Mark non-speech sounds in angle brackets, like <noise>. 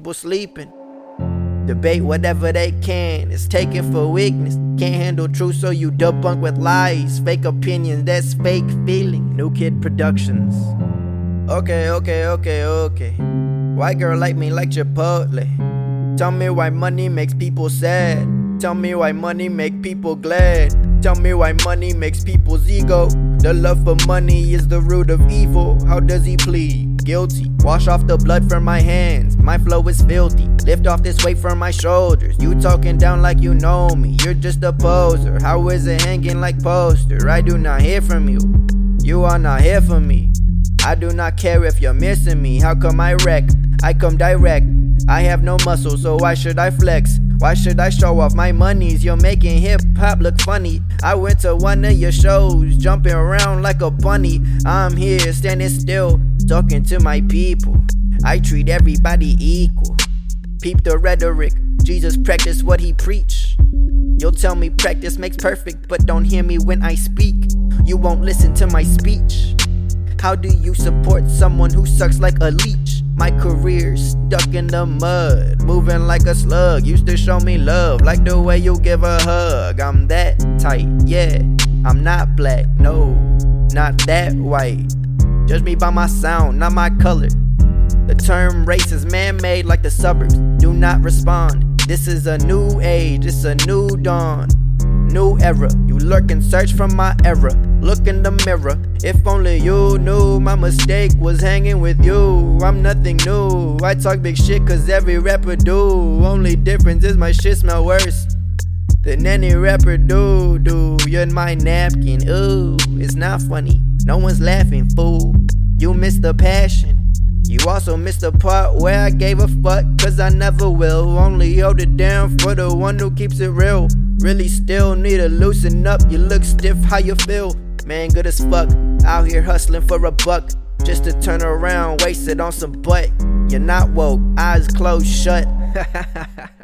people sleeping. Debate whatever they can, it's taken for weakness. Can't handle truth, so you debunk with lies. Fake opinions, that's fake feeling. New Kid Productions. Okay, okay, okay, okay. White girl like me like Chipotle. Tell me why money makes people sad. Tell me why money make people glad. Tell me why money makes people's ego. The love for money is the root of evil. How does he plead? Guilty. Wash off the blood from my hands. My flow is filthy. Lift off this weight from my shoulders. You talking down like you know me. You're just a poser. How is it hanging like poster? I do not hear from you. You are not here for me. I do not care if you're missing me. How come I wreck? I come direct. I have no muscle, so why should I flex? Why should I show off my monies? You're making hip hop look funny. I went to one of your shows, jumping around like a bunny. I'm here standing still, talking to my people. I treat everybody equal. Peep the rhetoric. Jesus practiced what he preached. You'll tell me practice makes perfect, but don't hear me when I speak. You won't listen to my speech. How do you support someone who sucks like a leech? My career stuck in the mud, moving like a slug. Used to show me love, like the way you give a hug. I'm that tight, yeah. I'm not black, no, not that white. Judge me by my sound, not my color. The term race is man made like the suburbs. Do not respond. This is a new age, it's a new dawn. New era, you lurk and search from my era. Look in the mirror, if only you knew my mistake was hanging with you. I'm nothing new. I talk big shit cause every rapper do. Only difference is my shit smell worse than any rapper do. Do you're in my napkin? Ooh, it's not funny. No one's laughing, fool. You missed the passion. You also missed the part where I gave a fuck, cause I never will. Only hold it down for the one who keeps it real. Really still need to loosen up. You look stiff, how you feel? Man, good as fuck. Out here hustling for a buck. Just to turn around, wasted on some butt. You're not woke, eyes closed shut. <laughs>